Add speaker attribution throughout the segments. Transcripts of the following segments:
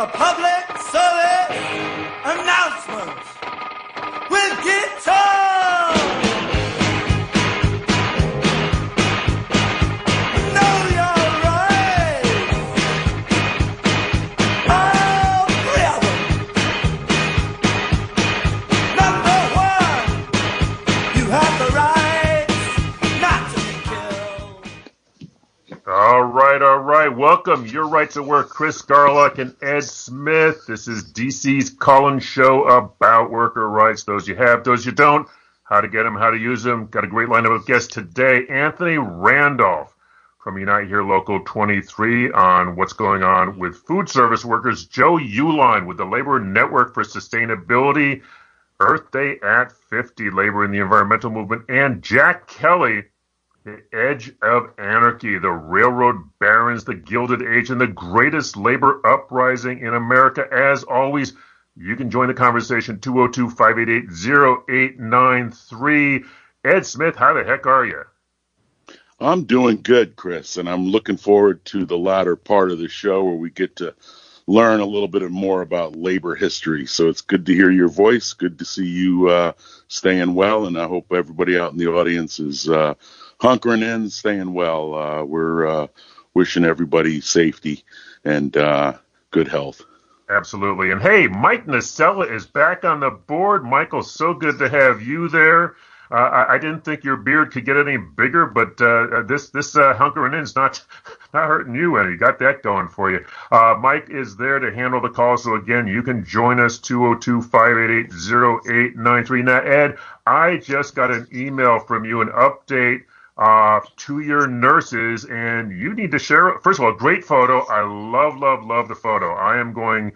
Speaker 1: a public service announcement with guitar. Welcome. Your rights to
Speaker 2: work, Chris Garlock and Ed Smith. This is DC's call-in show about worker rights. Those you have, those you don't. How to get them, how to use them. Got a great lineup of guests today. Anthony Randolph from Unite Here Local 23 on what's going on with food service workers. Joe Uehlein with the Labor Network for Sustainability. Earth Day at 50, Labor in the Environmental Movement, and Jack Kelly, the Edge of Anarchy, the Railroad Barons, the Gilded Age, and the greatest labor uprising in America. As always, you can join the conversation 202 588 0893. Ed Smith, how the heck are you?
Speaker 3: I'm doing good, Chris, and I'm looking forward to the latter part of the show where we get to learn a little bit more about labor history. So it's good to hear your voice. Good to see you uh, staying well, and I hope everybody out in the audience is uh, hunkering in, staying well. Uh, we're uh, wishing everybody safety and uh, good health.
Speaker 2: Absolutely. And hey, Mike Nacella is back on the board. Michael, so good to have you there. Uh, I, didn't think your beard could get any bigger, but uh, this this uh, hunkering in is not not hurting you any. You got that going for you. Uh, Mike is there to handle the call. So again, you can join us 202-588-0893. Now, Ed, I just got an email from you, an update uh, to your nurses, and you need to share. First of all, great photo. I love, love, love the photo. I am going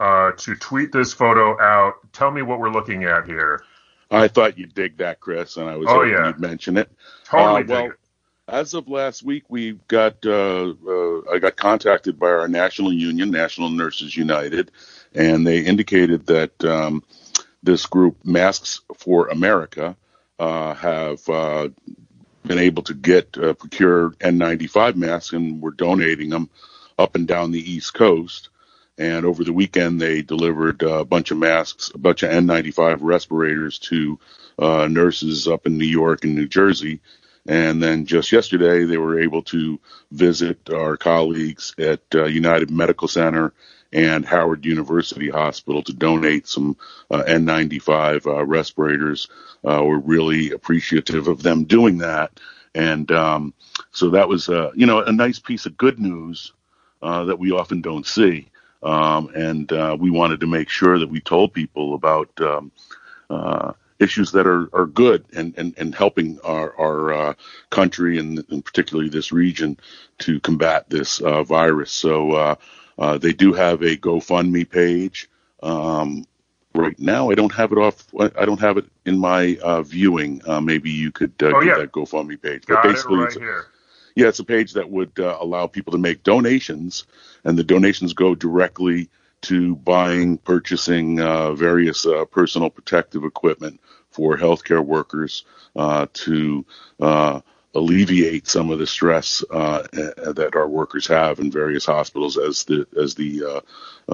Speaker 2: uh, to tweet this photo out. Tell me what we're looking at here.
Speaker 3: I thought you'd dig that, Chris, and I was
Speaker 2: Oh,
Speaker 3: hoping
Speaker 2: yeah.
Speaker 3: you'd mention it.
Speaker 2: Totally
Speaker 3: Uh, well,
Speaker 2: it.
Speaker 3: As of last week, we got uh, uh, I got contacted by our national union, National Nurses United, and they indicated that um, this group, Masks for America, uh, have uh, been able to get uh, procure N95 masks, and we're donating them up and down the East Coast. And over the weekend, they delivered a bunch of masks, a bunch of N95 respirators to uh, nurses up in New York and New Jersey. And then just yesterday, they were able to visit our colleagues at uh, United Medical Center and Howard University Hospital to donate some uh, N95 uh, respirators. Uh, we're really appreciative of them doing that. And um, so that was, uh, you know, a nice piece of good news uh, that we often don't see. Um, and uh, we wanted to make sure that we told people about um, issues that are, are good and, and, and helping our, our uh, country and, and particularly this region to combat this uh, virus. So uh, uh, they do have a GoFundMe page. Um, right now, I don't have it off. I don't have it in my uh, viewing. Uh, maybe you could uh,
Speaker 2: Oh,
Speaker 3: get
Speaker 2: yeah.
Speaker 3: that GoFundMe page.
Speaker 2: Got
Speaker 3: but
Speaker 2: it right
Speaker 3: it's,
Speaker 2: here.
Speaker 3: yeah, it's a page that would uh, allow people to make donations, and the donations go directly to buying, purchasing uh, various uh, personal protective equipment for healthcare workers uh, to uh, alleviate some of the stress uh, that our workers have in various hospitals as the as the uh,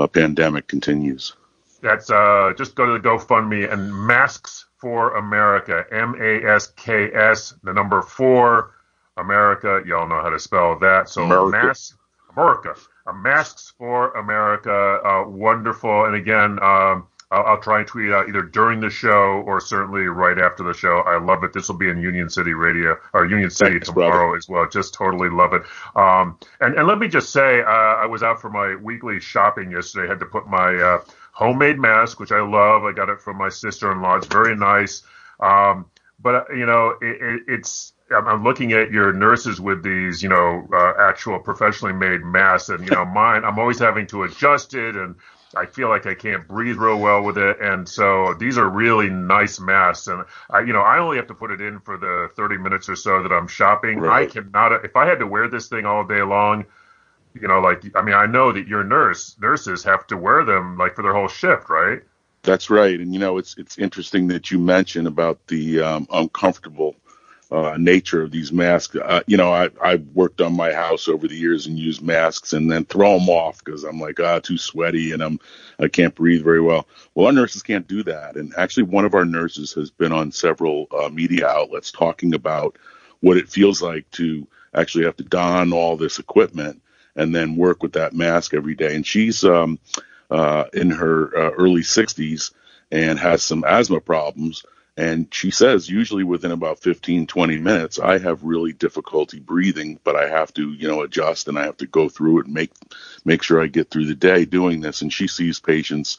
Speaker 3: uh, pandemic continues.
Speaker 2: That's uh, just go to the GoFundMe and Masks for America, M A S K S, the number four, America. Y'all know how to spell that. So
Speaker 3: America.
Speaker 2: Masks, America, Masks for America, uh, wonderful. And again, um, I'll, I'll try and tweet it out either during the show or certainly right after the show. I love it. This will be in Union City Radio or Union City
Speaker 3: Thanks,
Speaker 2: tomorrow
Speaker 3: brother.
Speaker 2: as well. Just totally love it. Um, and, and let me just say, uh, I was out for my weekly shopping yesterday. had to put my uh, homemade mask, which I love. I got it from my sister-in-law. It's very nice. Um, but uh, you know, it, it, it's I'm I'm looking at your nurses with these, you know, uh, actual professionally made masks, and you know, mine. I'm always having to adjust it, and I feel like I can't breathe real well with it. And so these are really nice masks, and I, you know, I only have to put it in for the 30 minutes or so that I'm shopping.
Speaker 3: Right.
Speaker 2: I cannot. If I had to wear this thing all day long, you know, like I mean, I know that your nurse nurses have to wear them like for their whole shift, right?
Speaker 3: That's right, and you know it's it's interesting that you mention about the um, uncomfortable uh, nature of these masks. Uh, you know, I, I've worked on my house over the years and used masks and then throw them off because I'm like, ah, too sweaty and I'm I can't breathe very well. Well, our nurses can't do that. And actually, one of our nurses has been on several uh, media outlets talking about what it feels like to actually have to don all this equipment and then work with that mask every day. And she's um, uh, in her uh, early 60s and has some asthma problems. And she says, usually within about 15, 20 minutes, I have really difficulty breathing, but I have to, you know, adjust and I have to go through it and make, make sure I get through the day doing this. And she sees patients,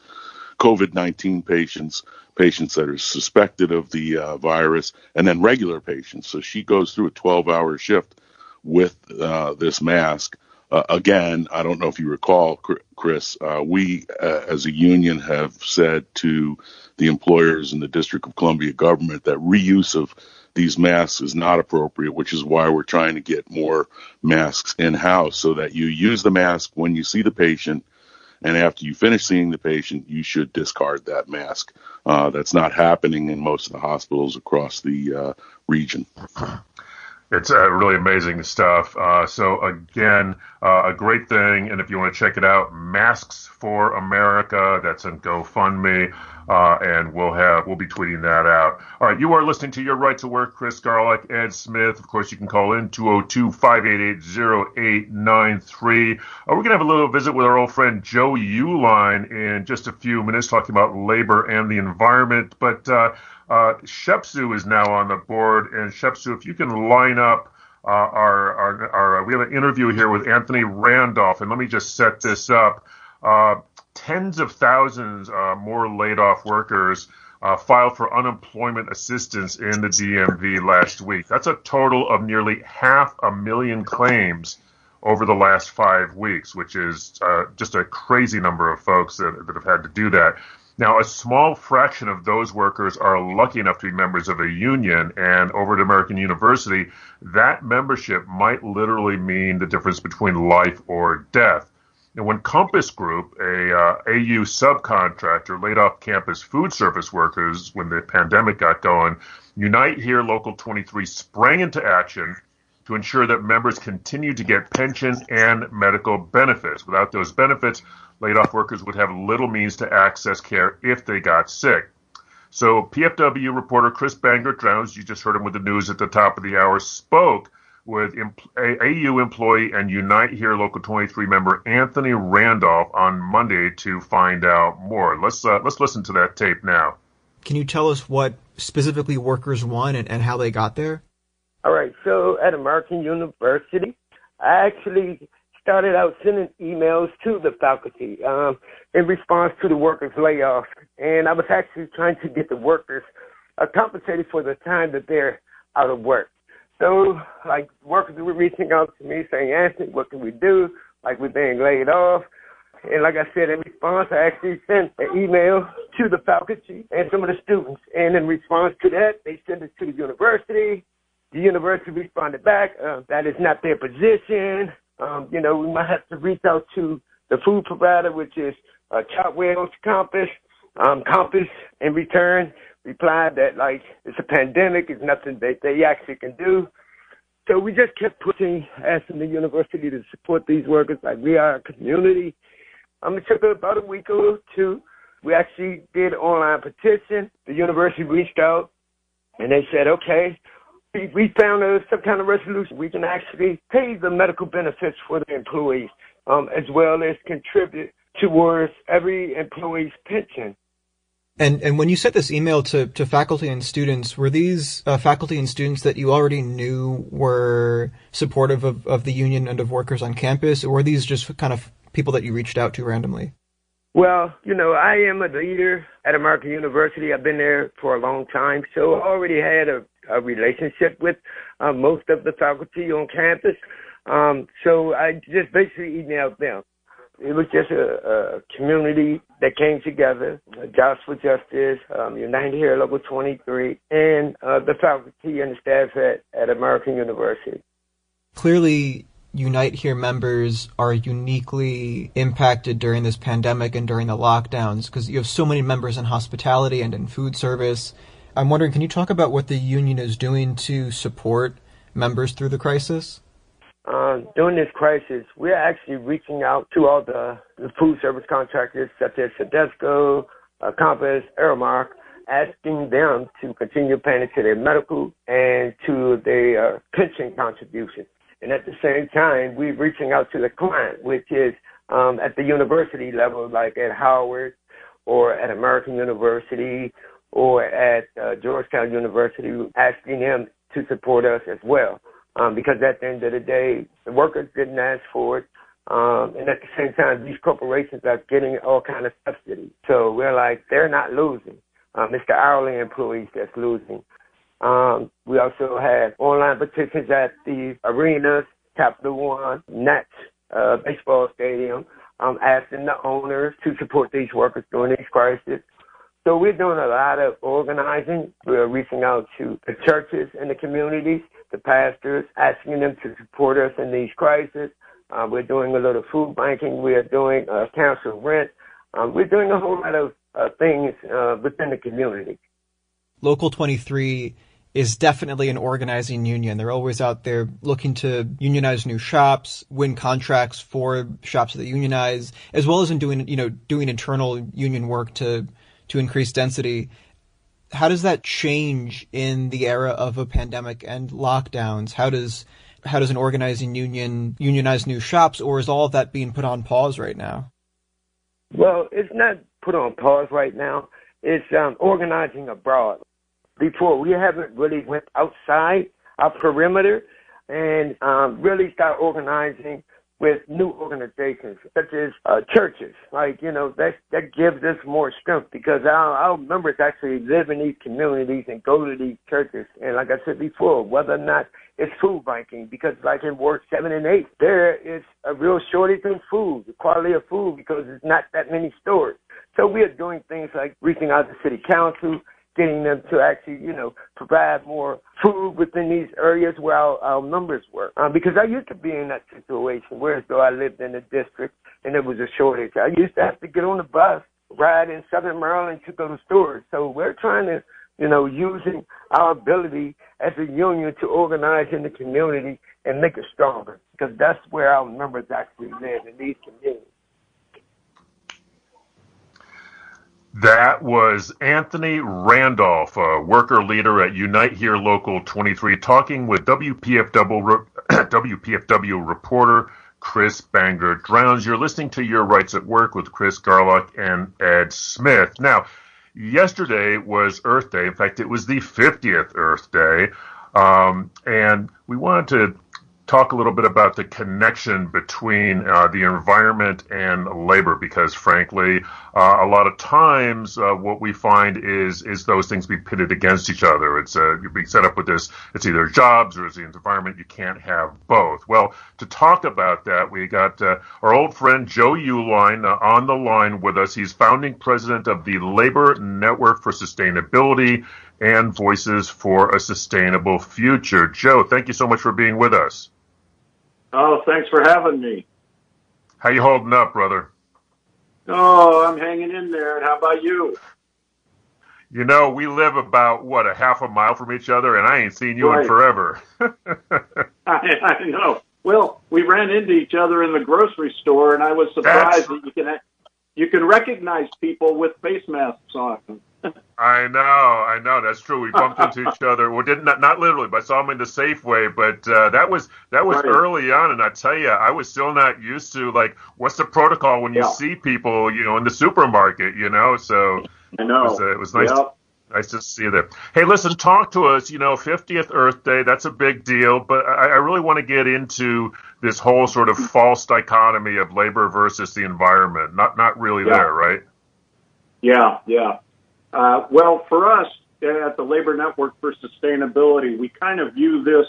Speaker 3: COVID 19 patients, patients that are suspected of the uh, virus, and then regular patients. So she goes through a 12 hour shift with uh, this mask. Uh, again, I don't know if you recall, Chris, uh, we uh, as a union have said to the employers in the District of Columbia government that reuse of these masks is not appropriate, which is why we're trying to get more masks in house so that you use the mask when you see the patient. And after you finish seeing the patient, you should discard that mask. Uh, that's not happening in most of the hospitals across the uh, region.
Speaker 2: It's uh, really amazing stuff. Uh, so again, uh, a great thing, and if you want to check it out, Masks for America. That's in GoFundMe, uh, and we'll have we'll be tweeting that out. All right, you are listening to Your Right to Work, Chris Garlock, Ed Smith. Of course, you can call in 202-588-0893. Uh, we're gonna have a little visit with our old friend Joe Uehlein in just a few minutes, talking about labor and the environment, but. Uh, Shepsu is now on the board, and Shepsu, if you can line up uh, our, our, our, we have an interview here with Anthony Randolph, and let me just set this up. Uh, tens of thousands uh, more laid off workers uh, filed for unemployment assistance in the DMV last week. That's a total of nearly half a million claims over the last five weeks, which is uh, just a crazy number of folks that, that have had to do that. Now, a small fraction of those workers are lucky enough to be members of a union, and over at American University, that membership might literally mean the difference between life or death. Now, when Compass Group, a uh, AU subcontractor, laid off campus food service workers when the pandemic got going, Unite Here Local 23 sprang into action to ensure that members continue to get pension and medical benefits. Without those benefits, laid off workers would have little means to access care if they got sick. So PFW reporter Chris Bangert Drowns, you just heard him with the news at the top of the hour, spoke with AU employee and Unite Here Local 23 member Anthony Randolph on Monday to find out more. Let's uh, let's listen to that tape now.
Speaker 4: Can you tell us what specifically workers want and, and how they got there?
Speaker 5: All right. So at American University, I actually started out sending emails to the faculty um, in response to the workers' layoffs, and I was actually trying to get the workers uh, compensated for the time that they're out of work. So, like, workers were reaching out to me saying, Anthony, what can we do? Like, we're being laid off. And like I said, in response, I actually sent an email to the faculty and some of the students. And in response to that, they sent it to the university. The university responded back, uh, that is not their position. Um, you know, we might have to reach out to the food provider, which is uh, Chartwell's Compass. Um, Compass, in return, replied that like it's a pandemic, it's nothing that they actually can do. So we just kept pushing, asking the university to support these workers like we are a community. Um, it took about a week or two. We actually did an online petition. The university reached out and they said, okay, we found a, some kind of resolution. We can actually pay the medical benefits for the employees, um, as well as contribute towards every employee's pension.
Speaker 4: And and when you sent this email to, to faculty and students, were these uh, faculty and students that you already knew were supportive of, of the union and of workers on campus, or were these just kind of people that you reached out to randomly?
Speaker 5: Well, you know, I am a leader at American University. I've been there for a long time, so I already had a a relationship with uh, most of the faculty on campus. Um, so I just basically emailed them. It was just a, a community that came together, Jobs for Justice, um, United Here Local 23, and uh, the faculty and the staff at, at American University.
Speaker 4: Clearly, Unite Here members are uniquely impacted during this pandemic and during the lockdowns because you have so many members in hospitality and in food service I'm wondering, can you talk about what the union is doing to support members through the crisis?
Speaker 5: Uh, during this crisis, we're actually reaching out to all the, the food service contractors such as Sodexo, uh, Compass, Aramark, asking them to continue paying to their medical and to their uh, pension contributions. And at the same time, we're reaching out to the client, which is um, at the university level, like at Howard or at American University or at uh, Georgetown University, asking them to support us as well. Um, because at the end of the day, the workers didn't ask for it. Um, and at the same time, these corporations are getting all kind of subsidies. So we're like, they're not losing. Um, it's the hourly employees that's losing. Um, we also have online petitions at the arenas, Capital One, Nets, uh, baseball stadium, um, asking the owners to support these workers during these crises. So we're doing a lot of organizing. We're reaching out to the churches and the communities, the pastors, asking them to support us in these crises. Uh, we're doing a little food banking. We are doing uh, council rent. Um, we're doing a whole lot of uh, things uh, within the community.
Speaker 4: Local 23 is definitely an organizing union. They're always out there looking to unionize new shops, win contracts for shops that unionize, as well as in doing, you know, doing internal union work to to increase density. How does that change in the era of a pandemic and lockdowns? How does how does an organizing union unionize new shops, or is all of that being put on pause right now?
Speaker 5: Well, it's not put on pause right now. It's um, organizing abroad. Before we haven't really went outside our perimeter and um, really start organizing with new organizations such as uh, churches. Like you know that that gives us more strength because our, our members actually live in these communities and go to these churches. And like I said before, whether or not it's food banking, because like in Ward Seven and Eight, there is a real shortage in food, the quality of food, because there's not that many stores. So we are doing things like reaching out to city council, getting them to actually, you know, provide more food within these areas where our, our members were. Um, because I used to be in that situation whereas though I lived in the district and there was a shortage. I used to have to get on the bus, ride in Southern Maryland to go to stores. So we're trying to, you know, using our ability as a union to organize in the community and make it stronger because that's where our members actually live in these communities.
Speaker 2: That was Anthony Randolph, a worker leader at Unite Here Local 23, talking with WPFW, WPFW reporter Chris Bangert Drowns. You're listening to Your Rights at Work with Chris Garlock and Ed Smith. Now, yesterday was Earth Day. In fact, it was the 50th Earth Day. Um, and we wanted to talk a little bit about the connection between uh, the environment and labor because frankly uh, a lot of times uh, what we find is is those things be pitted against each other. It's uh, you set up with this it's either jobs or it's the environment. You can't have both. Well to talk about that we got uh, our old friend joe Uehlein uh, on the line with us. He's founding president of the labor network for sustainability and voices for a sustainable future. Joe thank you so much for being with us
Speaker 6: Oh, thanks for having me.
Speaker 2: How you holding up, brother?
Speaker 6: Oh, I'm hanging in there. And how about you?
Speaker 2: You know, we live about what a half a mile from each other, and I ain't seen you
Speaker 6: Right.
Speaker 2: in forever.
Speaker 6: I, I know. Well, we ran into each other in the grocery store, and I was surprised
Speaker 2: That's-
Speaker 6: that you can you can recognize people with face masks on.
Speaker 2: I know, I know. That's true. We bumped into each other. Well, didn't not, not literally, but I saw him in the Safeway. But uh, that was that was
Speaker 6: Right.
Speaker 2: early on, and I tell you, I was still not used to like what's the protocol when you
Speaker 6: Yeah.
Speaker 2: see people, you know, in the supermarket. You know, so
Speaker 6: I
Speaker 2: it
Speaker 6: know.
Speaker 2: was, uh, it was nice.
Speaker 6: Yep.
Speaker 2: Nice to see you there. Hey, listen, talk to us. You know, 50th Earth Day, that's a big deal, but I, I really want to get into this whole sort of false dichotomy of labor versus the environment. Not, not really
Speaker 6: Yeah.
Speaker 2: there, right?
Speaker 6: Yeah, yeah. Uh, well, for us at the Labor Network for Sustainability, we kind of view this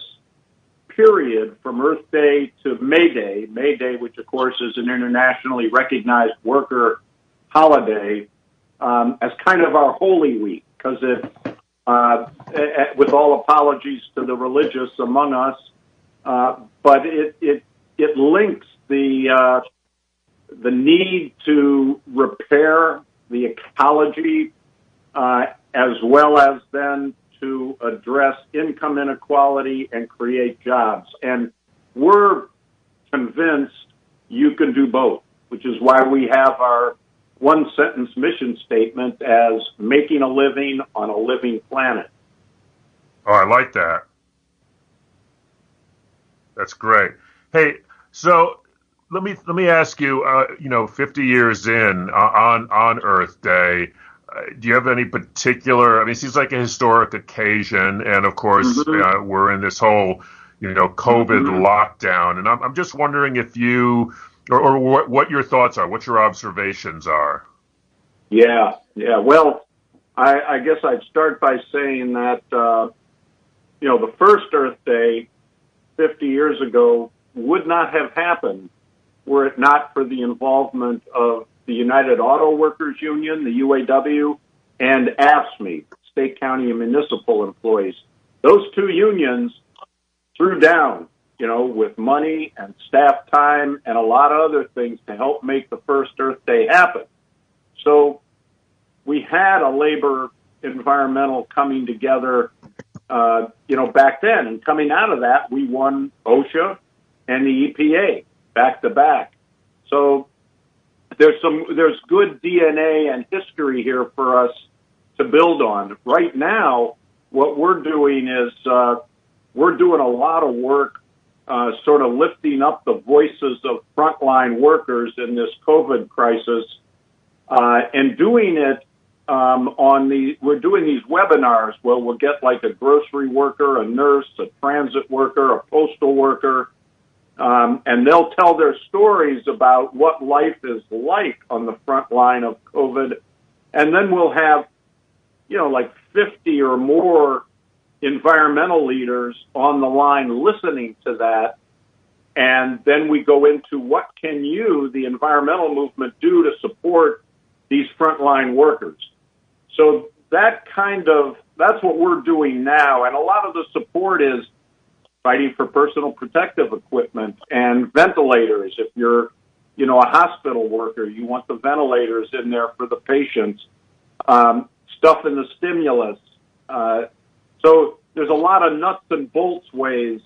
Speaker 6: period from Earth Day to May Day, May Day, which of course is an internationally recognized worker holiday, um, as kind of our holy week because it, uh, eh, eh, with all apologies to the religious among us, uh, but it it it links the uh, the need to repair the ecology uh, as well as then to address income inequality and create jobs. And we're convinced you can do both, which is why we have our one sentence mission statement as making a living on a living planet.
Speaker 2: Oh, I like that. That's great. Hey, so let me let me ask you. Uh, you know, 50 years in uh, on on Earth Day, uh, do you have any particular? I mean, it seems like a historic occasion, and of course,
Speaker 6: Mhm.
Speaker 2: uh, we're in this whole you know COVID
Speaker 6: Mhm.
Speaker 2: lockdown, and I'm I'm just wondering if you or, or what what your thoughts are, what your observations are.
Speaker 6: Yeah, yeah. Well, I, I guess I'd start by saying that, uh, you know, the first Earth Day 50 years ago would not have happened were it not for the involvement of the United Auto Workers Union, the UAW, and AFSCME, State, County, and Municipal Employees. Those two unions threw down, you know, with money and staff time and a lot of other things to help make the first Earth Day happen. So we had a labor environmental coming together, uh, you know, back then. And coming out of that, we won OSHA and the EPA back to back. So there's some there's good DNA and history here for us to build on. Right now, what we're doing is uh, we're doing a lot of work, uh, sort of lifting up the voices of frontline workers in this COVID crisis uh, and doing it um, on the we're doing these webinars where we'll get like a grocery worker, a nurse, a transit worker, a postal worker, um, and they'll tell their stories about what life is like on the front line of COVID, and then we'll have you know like 50 or more environmental leaders on the line listening to that and then we go into what can you, the environmental movement, do to support these frontline workers. So that kind of that's what we're doing now, and a lot of the support is fighting for personal protective equipment and ventilators. If you're, you know, a hospital worker, you want the ventilators in there for the patients. Um, stuff in the stimulus. Uh, so there's a lot of nuts and bolts ways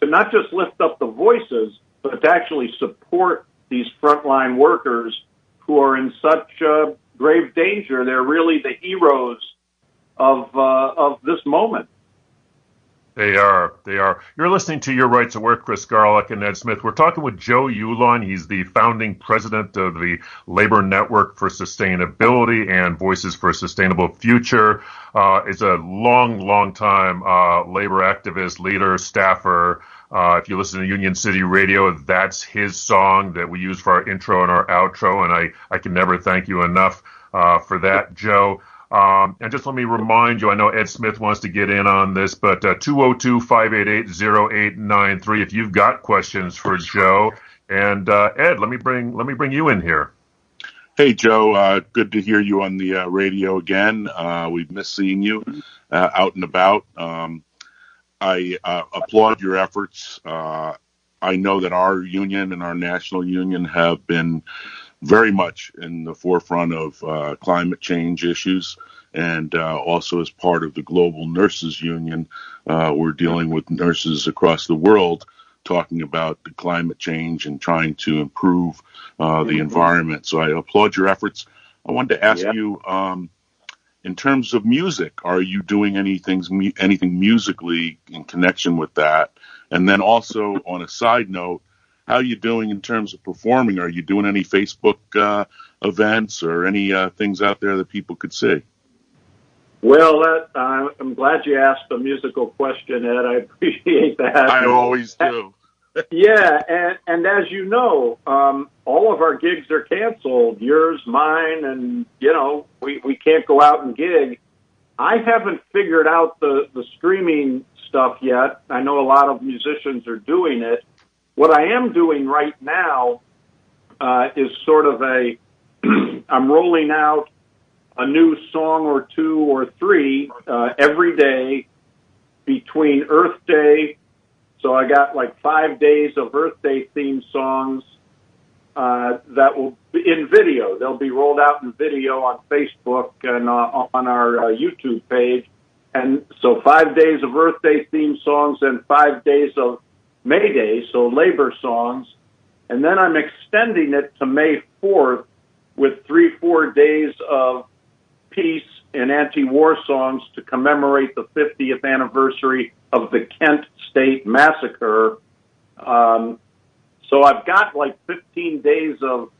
Speaker 6: to not just lift up the voices, but to actually support these frontline workers who are in such uh, grave danger. They're really the heroes of uh, of this moment.
Speaker 2: They are. They are. You're listening to Your Right to Work, Chris Garlock and Ed Smith. We're talking with Joe Uehlein. He's the founding president of the Labor Network for Sustainability and Voices for a Sustainable Future. Uh, is a long, long time uh, labor activist, leader, staffer. Uh, if you listen to Union City Radio, that's his song that we use for our intro and our outro, and I, I can never thank you enough uh, for that, Joe. Um, and just let me remind you, I know Ed Smith wants to get in on this, but uh, 202-588-0893 if you've got questions for Joe. And uh, Ed, let me bring let me bring you in here.
Speaker 3: Hey, Joe. Uh, good to hear you on the uh, radio again. Uh, we've missed seeing you uh, out and about. Um, I applaud your efforts. I know that our union and our national union have been very much in the forefront of uh, climate change issues. And uh, also, as part of the Global Nurses Union, uh, we're dealing with nurses across the world talking about the climate change and trying to improve uh, the environment. So I applaud your efforts. I wanted to ask
Speaker 6: Yeah.
Speaker 3: you, um, in terms of music, are you doing anything anything musically in connection with that? And then also on a side note, how are you doing in terms of performing? Are you doing any Facebook uh, events or any uh, things out there that people could see?
Speaker 6: Well, that, uh, I'm glad you asked a musical question, Ed. I appreciate that.
Speaker 3: I always do.
Speaker 6: Yeah, and and as you know, um, all of our gigs are canceled. Yours, mine, and you know we we can't go out and gig. I haven't figured out the the streaming stuff yet. I know a lot of musicians are doing it. What I am doing right now uh, is sort of a I'm rolling out a new song or two or three uh, every day between Earth Day so I got like five days of Earth Day themed songs, uh, that will be in video. They'll be rolled out in video on Facebook and uh, on our uh, YouTube page. And so five days of Earth Day theme songs and five days of May Day, so labor songs. And then I'm extending it to May 4th with three, four days of peace and anti-war songs to commemorate the 50th anniversary of the Kent State Massacre. Um, so I've got like 15 days of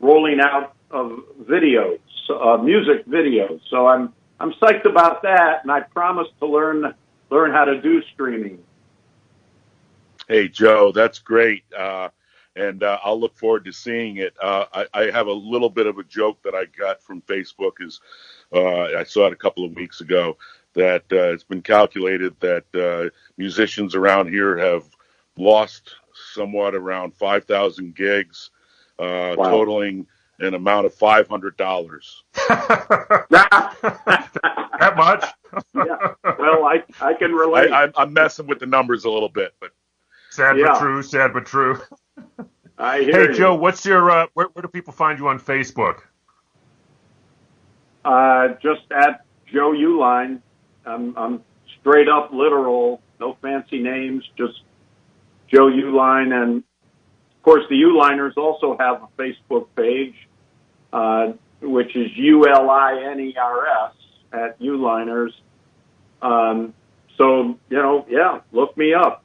Speaker 6: rolling out of videos, uh, music videos. So I'm I'm psyched about that, and I promise to learn learn how to do streaming.
Speaker 3: Hey, Joe, that's great. Uh, and uh, I'll look forward to seeing it. Uh, I, I, have a little bit of a joke that I got from Facebook. Is uh, I saw it a couple of weeks ago that uh, it's been calculated that uh, musicians around here have lost somewhat around five thousand gigs, uh,
Speaker 6: Wow.
Speaker 3: totaling an amount of five hundred dollars.
Speaker 2: that much?
Speaker 6: yeah. Well, I I can relate.
Speaker 3: I'm, I'm messing with the numbers a little bit, but
Speaker 2: Sad
Speaker 6: Yeah.
Speaker 2: but true. Sad but true.
Speaker 6: I hear
Speaker 2: Hey
Speaker 6: you.
Speaker 2: Joe, what's your uh, where, where do people find you on Facebook?
Speaker 6: Uh, just at Joe Uehlein. I'm, I'm straight up literal, no fancy names, just Joe Uehlein. And of course, the Uliners also have a Facebook page, uh, which is U L I N E R S at Uliners. Um, so, you know, yeah, look me up.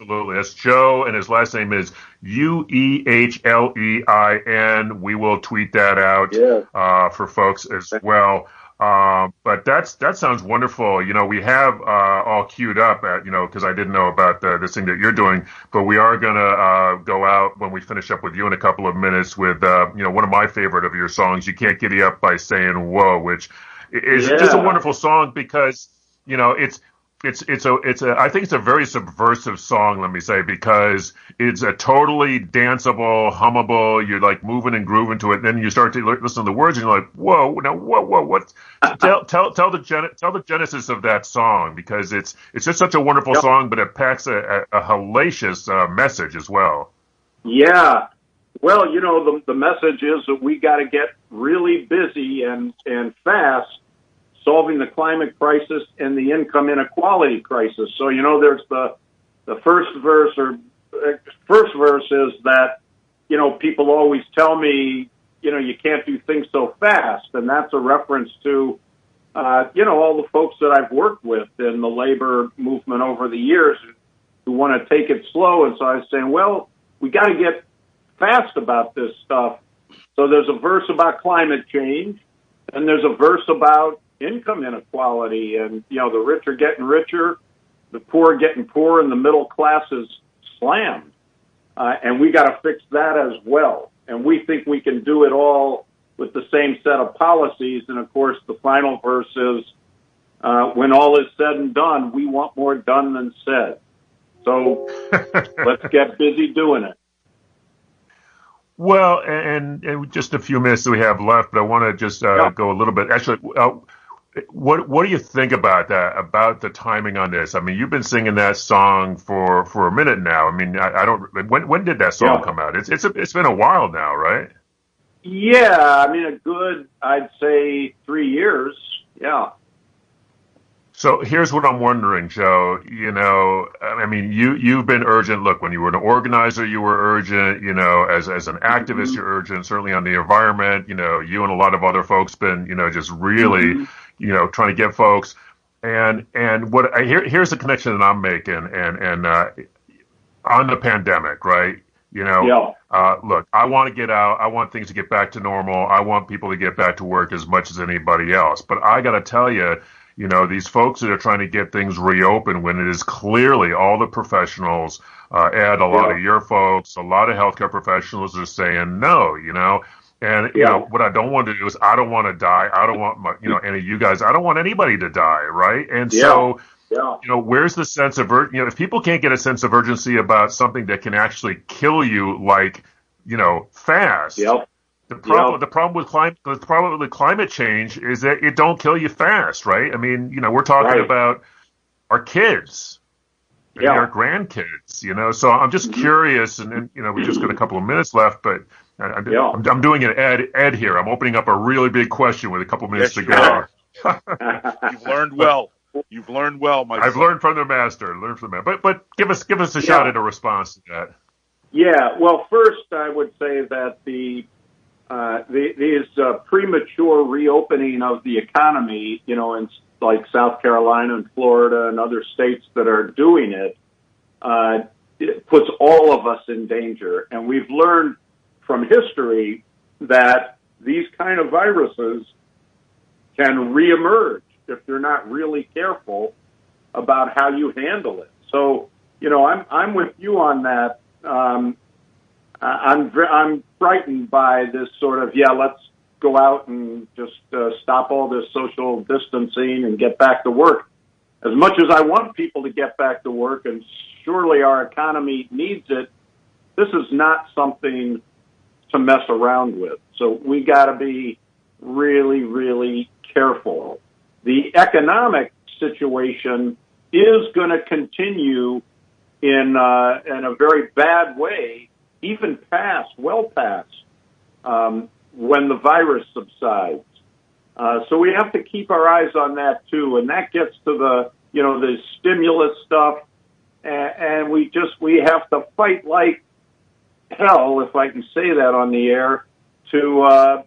Speaker 2: Absolutely. That's Joe, and his last name is U E H L E I N. We will tweet that out
Speaker 6: Yeah.
Speaker 2: uh, for folks as well. Um, but that's that sounds wonderful. You know, we have uh, all queued up at you know because I didn't know about the, this thing that you're doing, but we are gonna uh, go out when we finish up with you in a couple of minutes with uh, you know one of my favorite of your songs. You can't giddy up by saying whoa, which is just a wonderful song because you know it's it's it's a it's a I think it's a very subversive song. Let me say because it's a totally danceable, hummable. You're like moving and grooving to it. and Then you start to li- listen to the words, and you're like, whoa, now whoa, whoa, what? tell tell tell the gen- tell the genesis of that song because it's it's just such a wonderful
Speaker 6: Yep.
Speaker 2: song, but it packs a, a, a hellacious uh, message as well.
Speaker 6: Yeah. Well, you know, the, the message is that we got to get really busy and, and fast solving the climate crisis and the income inequality crisis. So, you know, there's the, the first verse or first verse is that, you know, people always tell me, you know, you can't do things so fast. And that's a reference to, uh, you know, all the folks that I've worked with in the labor movement over the years who want to take it slow. And so I was saying, well, we got to get fast about this stuff. So there's a verse about climate change, and there's a verse about income inequality, and you know the rich are getting richer, the poor are getting poorer, and the middle class is slammed. Uh, and we got to fix that as well. And we think we can do it all with the same set of policies. And of course, the final verse is, uh, when all is said and done, we want more done than said. So let's get busy doing it.
Speaker 2: Well, and, and just a few minutes that we have left, but I want to just uh,
Speaker 6: Yeah.
Speaker 2: go a little bit. Actually, uh, what what do you think about that? About the timing on this? I mean, you've been singing that song for for a minute now. I mean, I, I don't. When when did that song
Speaker 6: Yeah.
Speaker 2: come out? It's it's a, it's been a while now, right?
Speaker 6: Yeah, I mean, a good, I'd say three years. Yeah.
Speaker 2: So here's what I'm wondering, Joe. You know, I mean, you you've been urgent. Look, when you were an organizer, you were urgent. You know, as as an activist, mm-hmm. you're urgent. Certainly on the environment. You know, you and a lot of other folks been, you know, just really, mm-hmm. You know, trying to get folks. And and what I, here here's the connection that I'm making. And and uh, on the pandemic, right? You know,
Speaker 6: Yeah.
Speaker 2: uh, look, I want to get out. I want things to get back to normal. I want people to get back to work as much as anybody else. But I got to tell you, you know, these folks that are trying to get things reopened when it is clearly all the professionals, uh, Ed, a lot
Speaker 6: Yeah.
Speaker 2: of your folks, a lot of healthcare professionals are saying no, you know. And you
Speaker 6: Yeah.
Speaker 2: know what I don't want to do is I don't want to die. I don't want my, you know, any of you guys. I don't want anybody to die, right? And so
Speaker 6: Yeah.
Speaker 2: you know, where's the sense of ur- you know, if people can't get a sense of urgency about something that can actually kill you, like you know, fast.
Speaker 6: Yep.
Speaker 2: The problem,
Speaker 6: Yep.
Speaker 2: the problem with climate, the problem with climate change is that it don't kill you fast, right? I mean, you know, we're talking
Speaker 6: Right.
Speaker 2: about our kids.
Speaker 6: Yeah.
Speaker 2: our grandkids. You know, so I'm just mm-hmm. curious, and, and you know, we just got a couple of minutes left, but. I, I,
Speaker 6: Yeah.
Speaker 2: I'm, I'm doing an Ed Ed here. I'm opening up a really big question with a couple minutes
Speaker 3: Yes,
Speaker 2: to go.
Speaker 3: are. You've learned well. You've learned well, my
Speaker 2: I've
Speaker 3: son.
Speaker 2: learned from the master. Learned from the master. But but give us give us a shot at a response to that.
Speaker 6: Yeah, well, first I would say that the, uh, the these uh, premature reopening of the economy, you know, in like South Carolina and Florida and other states that are doing it, uh, it puts all of us in danger. And we've learned from history that these kind of viruses can reemerge if you're not really careful about how you handle it. So, you know, I'm I'm with you on that. Um, I'm I'm frightened by this sort of yeah, let's go out and just uh, stop all this social distancing and get back to work. As much as I want people to get back to work, and surely our economy needs it, this is not something to mess around with. So we got to be really, really careful. The economic situation is going to continue in uh, in a very bad way, even past, well past, um, when the virus subsides. Uh, so we have to keep our eyes on that too, and that gets to the you know the stimulus stuff, and, and we just we have to fight like hell, if I can say that on the air, to uh,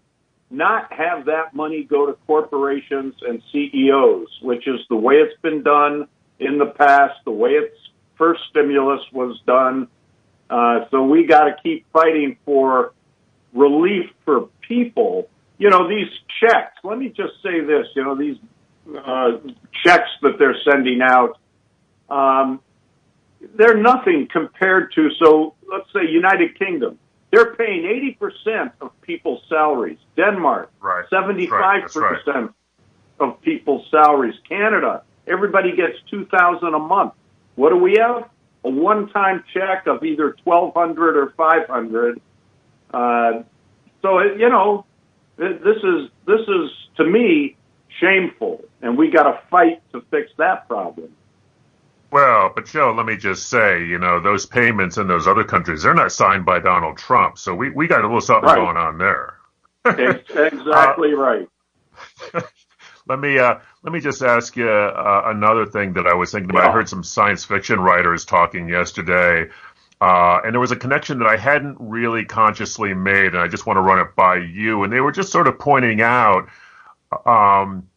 Speaker 6: not have that money go to corporations and CEOs, which is the way it's been done in the past, the way its first stimulus was done. Uh, so we got to keep fighting for relief for people. You know, these checks, let me just say this, you know, these uh, checks that they're sending out, um, they're nothing compared to, so let's say United Kingdom. They're paying 80% of people's salaries. Denmark,
Speaker 2: Right.
Speaker 6: 75% of people's salaries. Canada, everybody gets 2000 a month. What do we have? A one-time check of either 1200 or 500. Uh, so, you know, th- this is, this is, to me, shameful. And we got to fight to fix that problem.
Speaker 2: Well, but Joe, let me just say, you know, those payments in those other countries, they're not signed by Donald Trump. So we, we got a little something
Speaker 6: Right.
Speaker 2: going on there.
Speaker 6: Ex- exactly right.
Speaker 2: Let me uh, let me just ask you uh, another thing that I was thinking about. I heard some science fiction writers talking yesterday, uh, and there was a connection that I hadn't really consciously made, and I just want to run it by you. And they were just sort of pointing out um,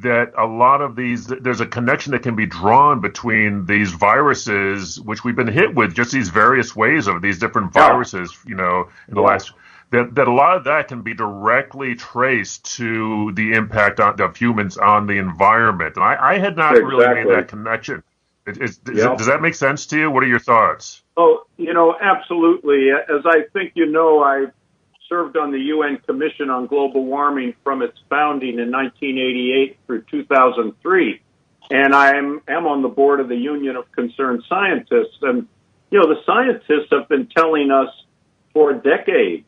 Speaker 2: that a lot of these, there's a connection that can be drawn between these viruses, which we've been hit with, just these various ways of these different viruses, you know, in the
Speaker 6: Yeah.
Speaker 2: last that, that a lot of that can be directly traced to the impact on, of humans on the environment. And I, I had not really made that connection. It, it's, does,
Speaker 6: Yeah.
Speaker 2: does that make sense to you? What are your thoughts?
Speaker 6: Oh, you know, absolutely. As I think you know, I served on the UN Commission on Global Warming from its founding in 1988 through 2003. And I am, on the board of the Union of Concerned Scientists. And, you know, the scientists have been telling us for decades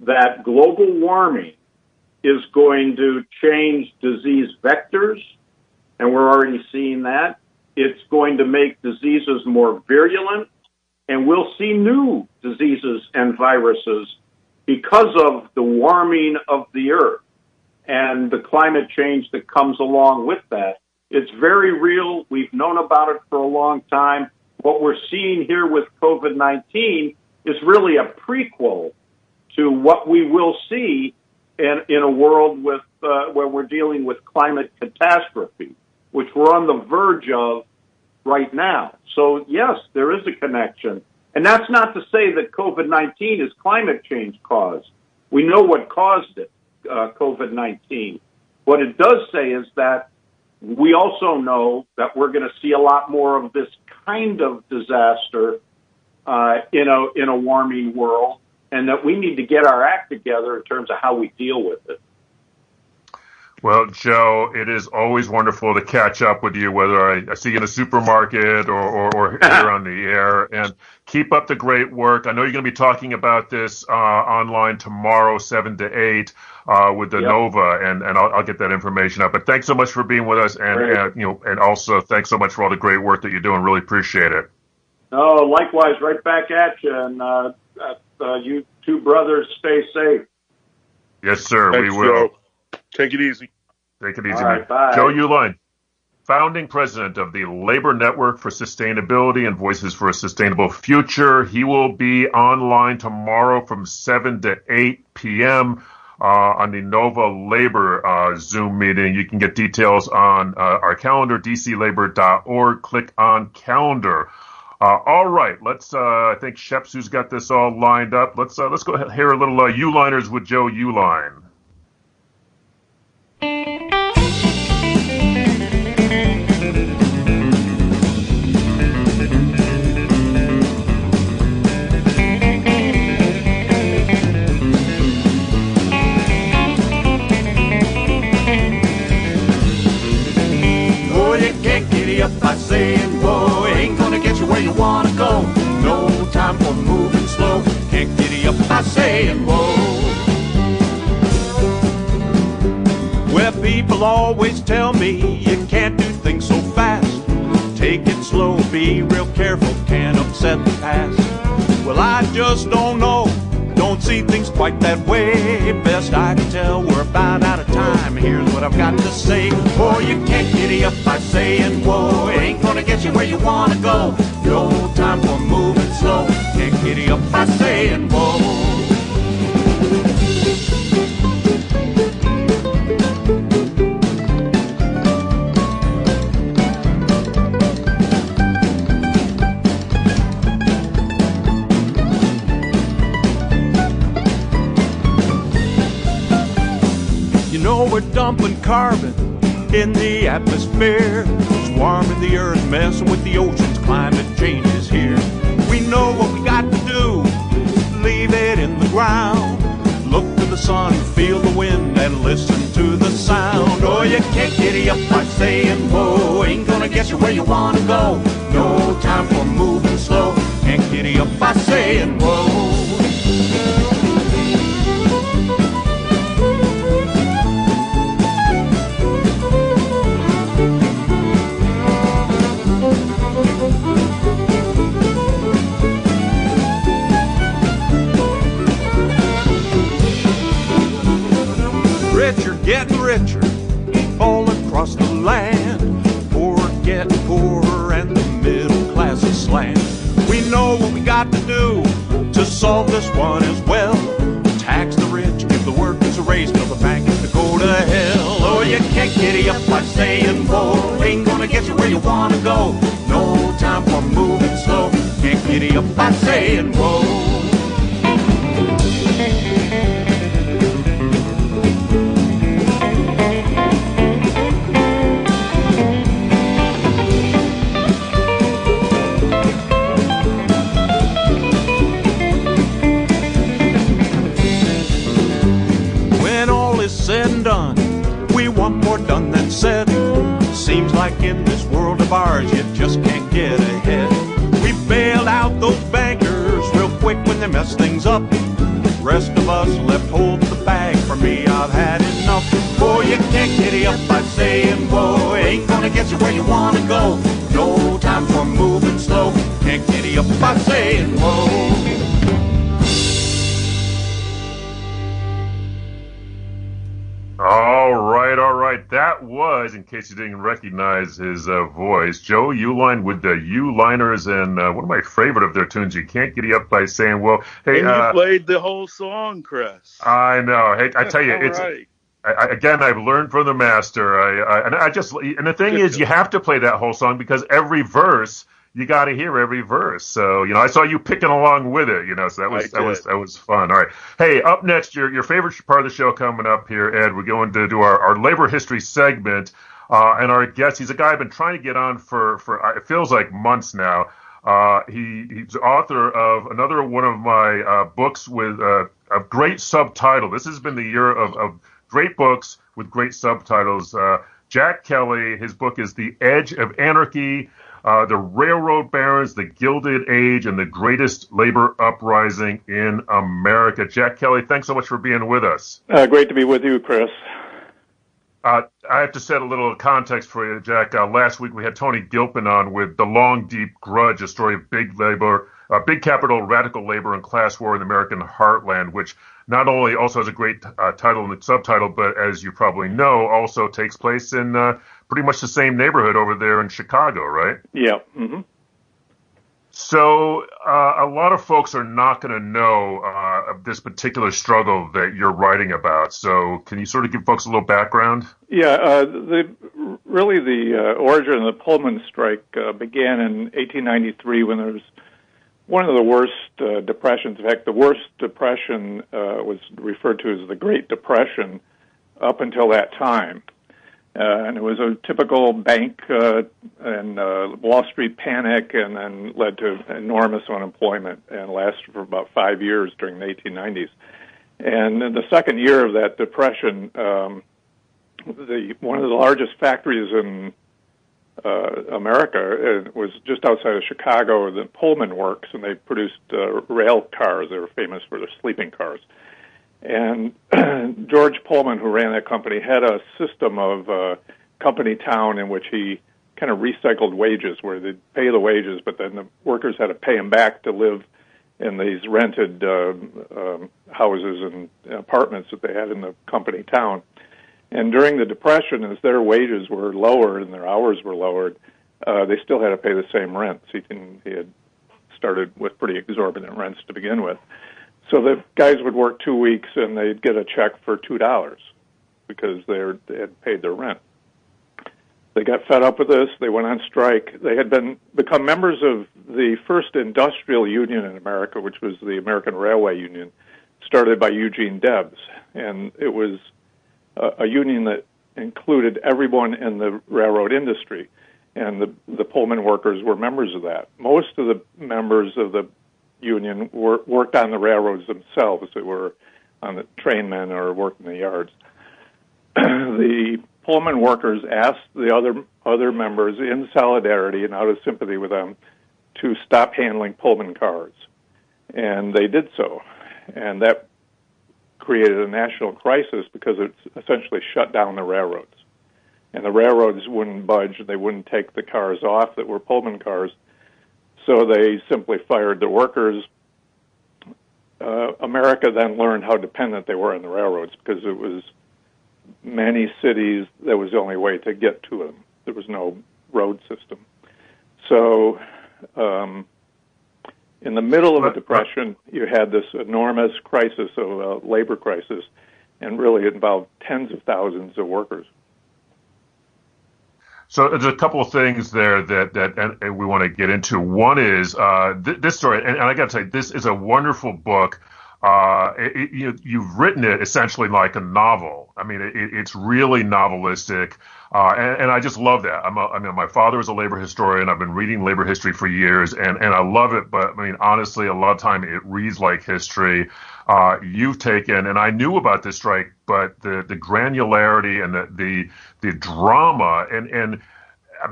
Speaker 6: that global warming is going to change disease vectors, and we're already seeing that. It's going to make diseases more virulent, and we'll see new diseases and viruses because of the warming of the earth and the climate change that comes along with that. It's very real. We've known about it for a long time. What we're seeing here with COVID 19 is really a prequel to what we will see in, in a world with, uh, where we're dealing with climate catastrophe, which we're on the verge of right now. So yes, there is a connection. And that's not to say that COVID-19 is climate change caused. We know what caused it, uh, COVID-19. What it does say is that we also know that we're going to see a lot more of this kind of disaster uh, in a in a warming world, and that we need to get our act together in terms of how we deal with it.
Speaker 2: Well, Joe, it is always wonderful to catch up with you, whether I, I see you in a supermarket or, or, or here on the air. And keep up the great work. I know you're going to be talking about this uh, online tomorrow, 7 to 8, uh, with the
Speaker 6: Yep.
Speaker 2: Nova, and, and I'll, I'll get that information up. But thanks so much for being with us. And,
Speaker 6: Great.
Speaker 2: uh, you know, and also thanks so much for all the great work that you're doing. Really appreciate it.
Speaker 6: Oh, likewise, right back at you. And uh, uh, uh, you two brothers, stay safe.
Speaker 2: Yes, sir.
Speaker 3: Thanks,
Speaker 2: we will.
Speaker 3: Joe. Take it easy.
Speaker 2: Take it easy,
Speaker 6: All
Speaker 2: man.
Speaker 6: bye.
Speaker 2: Joe Uehlein, founding president of the Labor Network for Sustainability and Voices for a Sustainable Future. He will be online tomorrow from 7 to 8 p.m. Uh, on the Nova Labor uh, Zoom meeting. You can get details on uh, our calendar, dclabor.org. Click on calendar. Uh, all right, let's. Uh, I think Sheps, who's got this all lined up. Let's uh, let's go ahead and hear a little uh, U-liners with Joe
Speaker 1: Uehlein. Saying, whoa. Well, people always tell me you can't do things so fast. Take it slow, be real careful, can't upset the past. Well, I just don't know. Don't see things quite that way. Best I can tell, we're about out of time. Here's what I've got to say. Boy, you can't giddy up by saying, whoa, It ain't gonna get you where you wanna go. No time for moving slow. Can't giddy up by saying, whoa. Carbon in the atmosphere. It's warming the earth, messing with the oceans. Climate change is here. We know what we got to do. Leave it in the ground. Look to the sun, feel the wind, and listen to the sound. Oh, you can't giddy up by saying, whoa, ain't gonna get you where you wanna go. No time for moving slow. Can't giddy up by saying, whoa. Getting richer all across the land. Poor getting poorer and the middle class is slant. We know what we got to do to solve this one as well. Tax the rich, give the workers a raise, build the bank to go to hell. Oh, you can't giddy up by saying, whoa, ain't gonna get you where you wanna go. No time for moving slow. Can't giddy up by saying, whoa. In this world of ours, you just can't get ahead. We bailed out those bankers real quick when they mess things up. Rest of us left hold the bag. For me, I've had enough. Boy, you can't giddy up by saying, whoa, ain't gonna get you where you wanna go. No time for moving slow. Can't giddy up by saying, whoa.
Speaker 2: Right. That was, in case you didn't recognize his uh, voice, Joe Uehlein with the U-liners and uh, one of my favorite of their tunes. You can't get up by saying, "Well, hey."
Speaker 3: and you
Speaker 2: Uh,
Speaker 3: played the whole song, Chris.
Speaker 2: I know. Hey, I tell you, it's
Speaker 3: right.
Speaker 2: I, again. I've learned from the master. I, I and I just and the thing is, you have to play that whole song because every verse you got to hear every verse. So you know, I saw you picking along with it. You know, so that was that was that was fun. All right. Hey, up next, your your favorite part of the show coming up here, Ed. We're going to do our, our labor history segment, uh, and our guest. He's a guy I've been trying to get on for for uh, it feels like months now. Uh, he he's the author of another one of my uh, books with uh, a great subtitle. This has been the year of, of great books with great subtitles. Uh, Jack Kelly, his book is The Edge of Anarchy. Uh, the Railroad Barons, the Gilded Age, and the Greatest Labor Uprising in America. Jack Kelly, thanks so much for being with us.
Speaker 7: Uh, great to be with you, Chris.
Speaker 2: Uh, I have to set a little context for you, Jack. Uh, last week we had Tony Gilpin on with The Long Deep Grudge, a story of big labor, uh, big capital, radical labor, and class war in the American heartland, which not only also has a great uh, title and subtitle, but as you probably know, also takes place in uh, pretty much the same neighborhood over there in Chicago, right?
Speaker 7: Yeah. Mm-hmm.
Speaker 2: So uh, a lot of folks are not going to know uh, of this particular struggle that you're writing about. So can you sort of give folks a little background?
Speaker 7: Yeah, uh, the really the uh, origin of the Pullman strike uh, began in 1893 when there was one of the worst uh, depressions. In fact, the worst depression was referred to as the Great Depression up until that time. Uh, and it was a typical bank uh, and uh, Wall Street panic, and then led to enormous unemployment and lasted for about five years during the 1890s. And in the second year of that depression, um, the one of the largest factories in uh, America uh, was just outside of Chicago, the Pullman Works, and they produced uh, rail cars. They were famous for their sleeping cars. And George Pullman, who ran that company, had a system of uh, company town in which he kind of recycled wages, where they'd pay the wages, but then the workers had to pay him back to live in these rented uh, um, houses and apartments that they had in the company town. And during the Depression, as their wages were lowered and their hours were lowered, uh, they still had to pay the same rents. He, can, he had started with pretty exorbitant rents to begin with. So the guys would work two weeks and they'd get a check for two dollars because they had paid their rent. They got fed up with this. They went on strike. They had been become members of the first industrial union in America, which was the American Railway Union, started by Eugene Debs, and it was a, a union that included everyone in the railroad industry, and the the Pullman workers were members of that. Most of the members of the union wor- worked on the railroads themselves They were on the trainmen or worked in the yards. the Pullman workers asked the other other members in solidarity and out of sympathy with them to stop handling Pullman cars, and they did so, and that created a national crisis because it essentially shut down the railroads, and the railroads wouldn't budge; they wouldn't take the cars off that were Pullman cars, so they simply fired the workers. Uh, America then learned how dependent they were on the railroads because it was many cities that was the only way to get to them. There was no road system. So, um, in the middle of a depression, you had this enormous crisis of a labor crisis, and really involved tens of thousands of workers.
Speaker 2: So there's a couple of things there that that and, we want to get into. One is uh, th- this story, and, and I got to say, this is a wonderful book. Uh, it, you, you've written it essentially like a novel. I mean, it, it's really novelistic, uh, and, and, I just love that. A, I mean, my father was a labor historian. I've been reading labor history for years, and and I love it. But I mean, honestly, a lot of time it reads like history. Uh, you've taken, and I knew about this strike, but the the granularity and the the the drama and and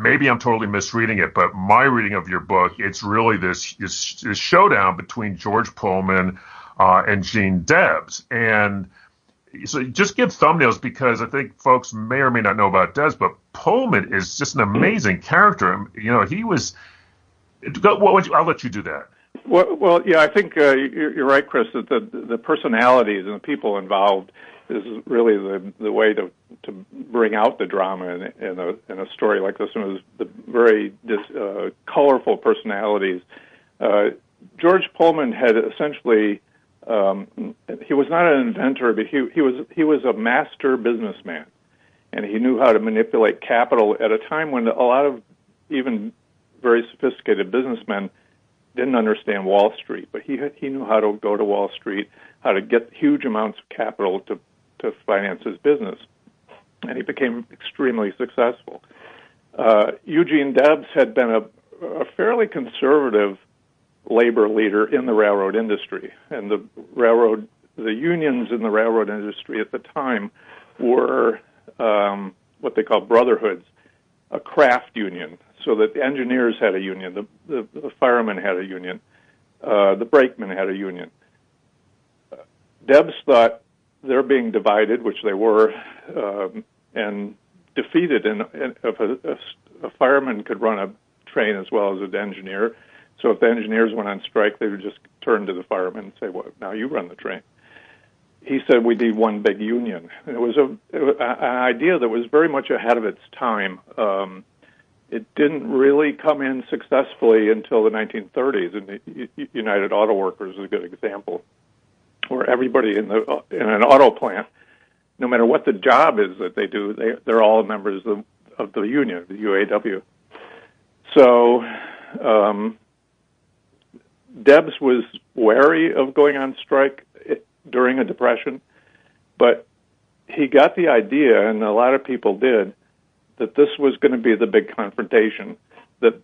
Speaker 2: maybe I'm totally misreading it, but my reading of your book, it's really this, this, this showdown between George Pullman uh, and Gene Debs. And so just give thumbnails because I think folks may or may not know about Debs, but Pullman is just an amazing character. You know, he was. I'll let you do that.
Speaker 7: Well, well yeah, I think uh, you're right, Chris. That the the personalities and the people involved is really the the way to to bring out the drama in, in a in a story like this one. Is the very uh, colorful personalities. Uh, George Pullman had essentially um, he was not an inventor, but he he was he was a master businessman, and he knew how to manipulate capital at a time when a lot of even very sophisticated businessmen didn't understand Wall Street, but he he knew how to go to Wall Street, how to get huge amounts of capital to to finance his business, and he became extremely successful. Uh, Eugene Debs had been a, a fairly conservative labor leader in the railroad industry, and the railroad, the unions in the railroad industry at the time were um, what they call brotherhoods, a craft union, so that the engineers had a union, the, the, the firemen had a union, uh, the brakemen had a union. Debs thought they're being divided, which they were, um, and defeated. And if a, a, a fireman could run a train as well as an engineer, so if the engineers went on strike, they would just turn to the firemen and say, "Well, now you run the train." He said we need one big union. It was a, an idea that was very much ahead of its time. Um, it didn't really come in successfully until the 1930s, and the United Auto Workers is a good example, where everybody in the in an auto plant, no matter what the job is that they do, they they're all members of, of the union, the UAW. So, um, Debs was wary of going on strike during a depression, but he got the idea, and a lot of people did, that this was going to be the big confrontation, that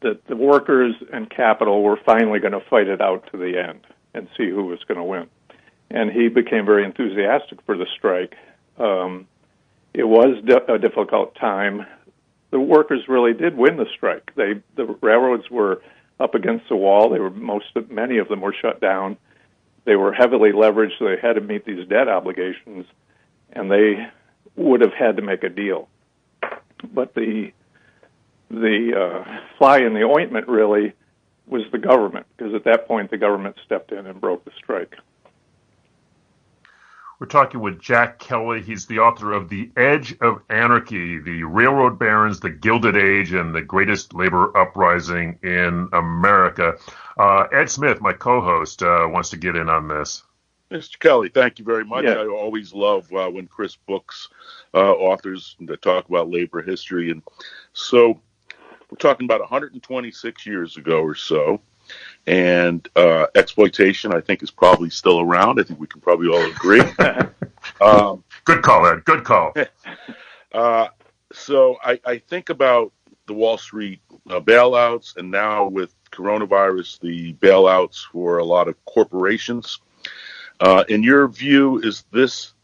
Speaker 7: that the workers and capital were finally going to fight it out to the end and see who was going to win. And he became very enthusiastic for the strike. Um, it was a difficult time. The workers really did win the strike. They the railroads were up against the wall. They were most many of them were shut down. They were heavily leveraged, so they had to meet these debt obligations, and they would have had to make a deal. But the the uh, fly in the ointment really was the government, because at that point the government stepped in and broke the strike.
Speaker 2: We're talking with Jack Kelly. He's the author of The Edge of Anarchy, The Railroad Barons, The Gilded Age, and the Greatest Labor Uprising in America. Uh, Ed Smith, my co-host, uh, wants to get in on this.
Speaker 3: Mr. Kelly, thank you very much. Yeah. I always love uh, when Chris books uh, authors that talk about labor history. And so we're talking about 126 years ago or so and uh, exploitation, I think, is probably still around. I think we can probably all agree.
Speaker 2: um, Good call, Ed. Good call.
Speaker 3: Uh, so I, I, think about the Wall Street uh, bailouts, and now with coronavirus, the bailouts for a lot of corporations. Uh, in your view, is this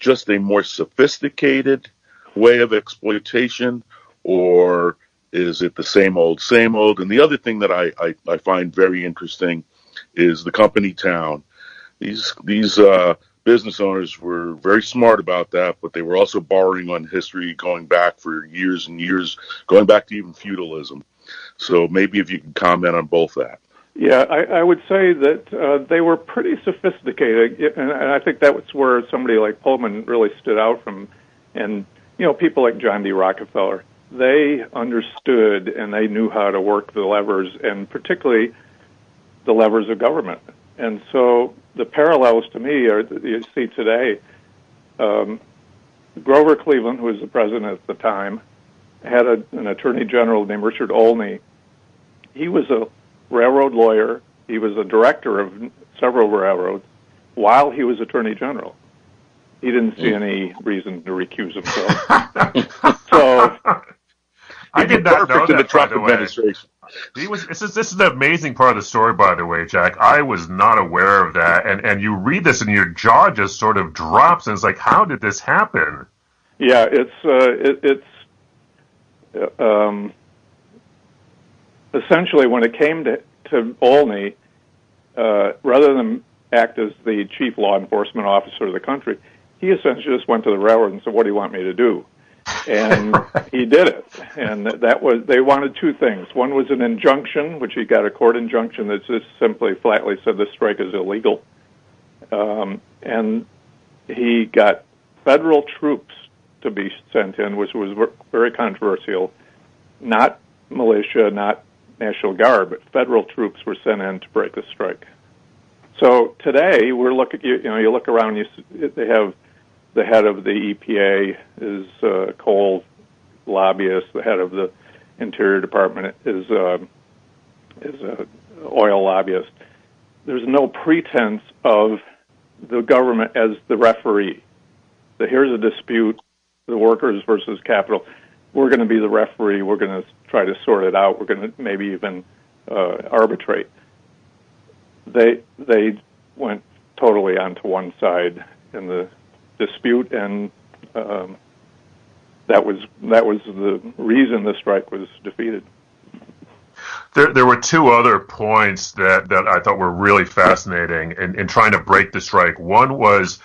Speaker 3: just a more sophisticated way of exploitation, or is it the same old, same old? And the other thing that I, I, I find very interesting is the company town. These these uh, business owners were very smart about that, but they were also borrowing on history going back for years and years, going back to even feudalism. So maybe if you can comment on both that.
Speaker 7: Yeah, I, I would say that uh, they were pretty sophisticated, and, and I think that was where somebody like Pullman really stood out from, and you know people like John D. Rockefeller they understood and they knew how to work the levers, and particularly the levers of government. And so the parallels to me are that you see today. Um, Grover Cleveland, who was the president at the time, had a, an attorney general named Richard Olney. He was a railroad lawyer. He was a director of several railroads while he was attorney general. He didn't see any reason to recuse himself. so
Speaker 2: I did not know that. In the Trump administration. He was. This is this is an amazing part of the story, by the way, Jack. I was not aware of that, and and you read this, and your jaw just sort of drops, and it's like, how did this happen?
Speaker 7: Yeah, it's uh, it, it's um, essentially when it came to to Olney, uh, rather than act as the chief law enforcement officer of the country, he essentially just went to the railroad and said, "What do you want me to do?" And he did it. And that was they wanted two things. One was an injunction, which he got a court injunction that just simply flatly said the strike is illegal, um, and he got federal troops to be sent in, which was very controversial. Not militia, not National Guard, but federal troops were sent in to break the strike. So today we're looking. You, you know, you look around. You they have the head of the EPA is uh, coal lobbyist. The head of the Interior Department is uh, is a oil lobbyist. There's no pretense of the government as the referee. Here's a dispute: the workers versus capital. We're going to be the referee. We're going to try to sort it out. We're going to maybe even uh, arbitrate. They they went totally onto one side in the dispute, and um, that was that was the reason the strike was defeated.
Speaker 2: There, there were two other points that, that I thought were really fascinating in, in trying to break the strike. One was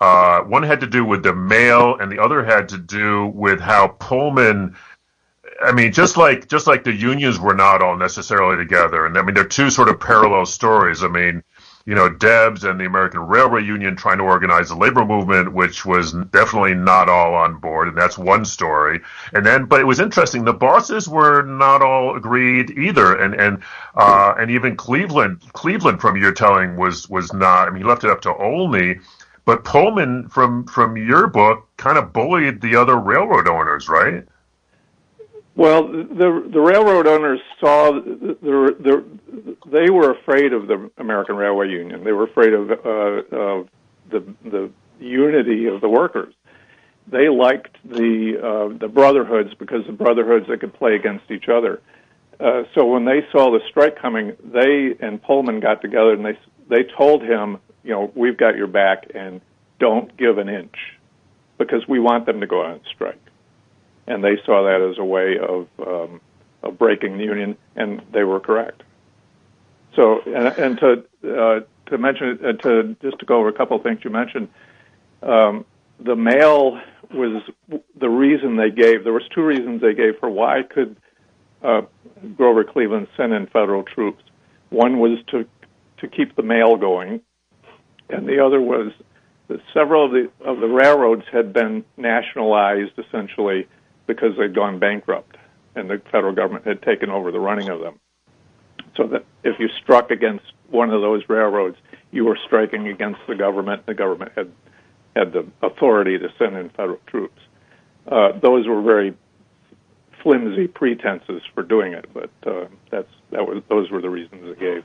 Speaker 2: uh, one had to do with the mail, and the other had to do with how Pullman. I mean, just like just like the unions were not all necessarily together, and I mean they're two sort of parallel stories. I mean, you know, Debs and the American Railway Union trying to organize the labor movement, which was definitely not all on board, and that's one story. And then, but it was interesting. The bosses were not all agreed either, and and uh, and even Cleveland, Cleveland, from your telling, was was not. I mean, he left it up to Olney, but Pullman, from from your book, kind of bullied the other railroad owners, right?
Speaker 7: Well, the the railroad owners saw the, the, the they were afraid of the American Railway Union. They were afraid of uh, of the the unity of the workers. They liked the uh, the brotherhoods because the brotherhoods they could play against each other. Uh, so when they saw the strike coming, they and Pullman got together and they they told him, you know, we've got your back and don't give an inch because we want them to go on strike and they saw that as a way of um, of breaking the union, and they were correct. So, and, and to uh, to mention uh, to just to go over a couple of things you mentioned, um, the mail was the reason they gave. There was two reasons they gave for why could uh, Grover Cleveland send in federal troops. One was to to keep the mail going, and the other was that several of the of the railroads had been nationalized essentially because they'd gone bankrupt and the federal government had taken over the running of them. So that if you struck against one of those railroads, you were striking against the government. The government had had the authority to send in federal troops. Uh, those were very flimsy pretenses for doing it, but uh, that's that was those were the reasons they gave.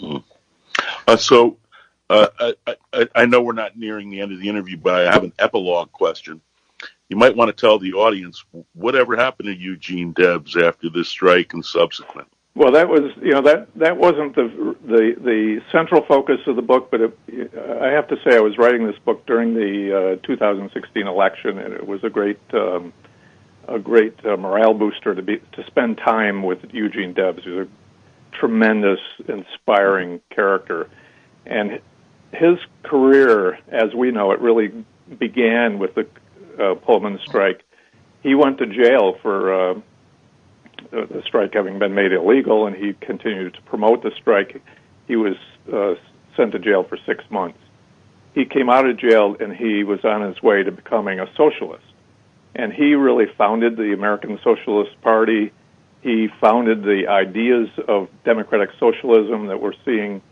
Speaker 3: Mm. Uh, so uh, I, I, I know we're not nearing the end of the interview, but I have an epilogue question you might want to tell the audience whatever happened to Eugene Debs after this strike and subsequent.
Speaker 7: Well, that was you know that that wasn't the the the central focus of the book, but it, I have to say I was writing this book during the uh, 2016 election, and it was a great um, a great uh, morale booster to be to spend time with Eugene Debs. Was a tremendous, inspiring character, and his career, as we know it, really began with the uh, Pullman strike. He went to jail for uh, the strike having been made illegal, and he continued to promote the strike. He was uh, sent to jail for six months. He came out of jail and he was on his way to becoming a socialist. And he really founded the American Socialist Party. He founded the ideas of democratic socialism that we're seeing,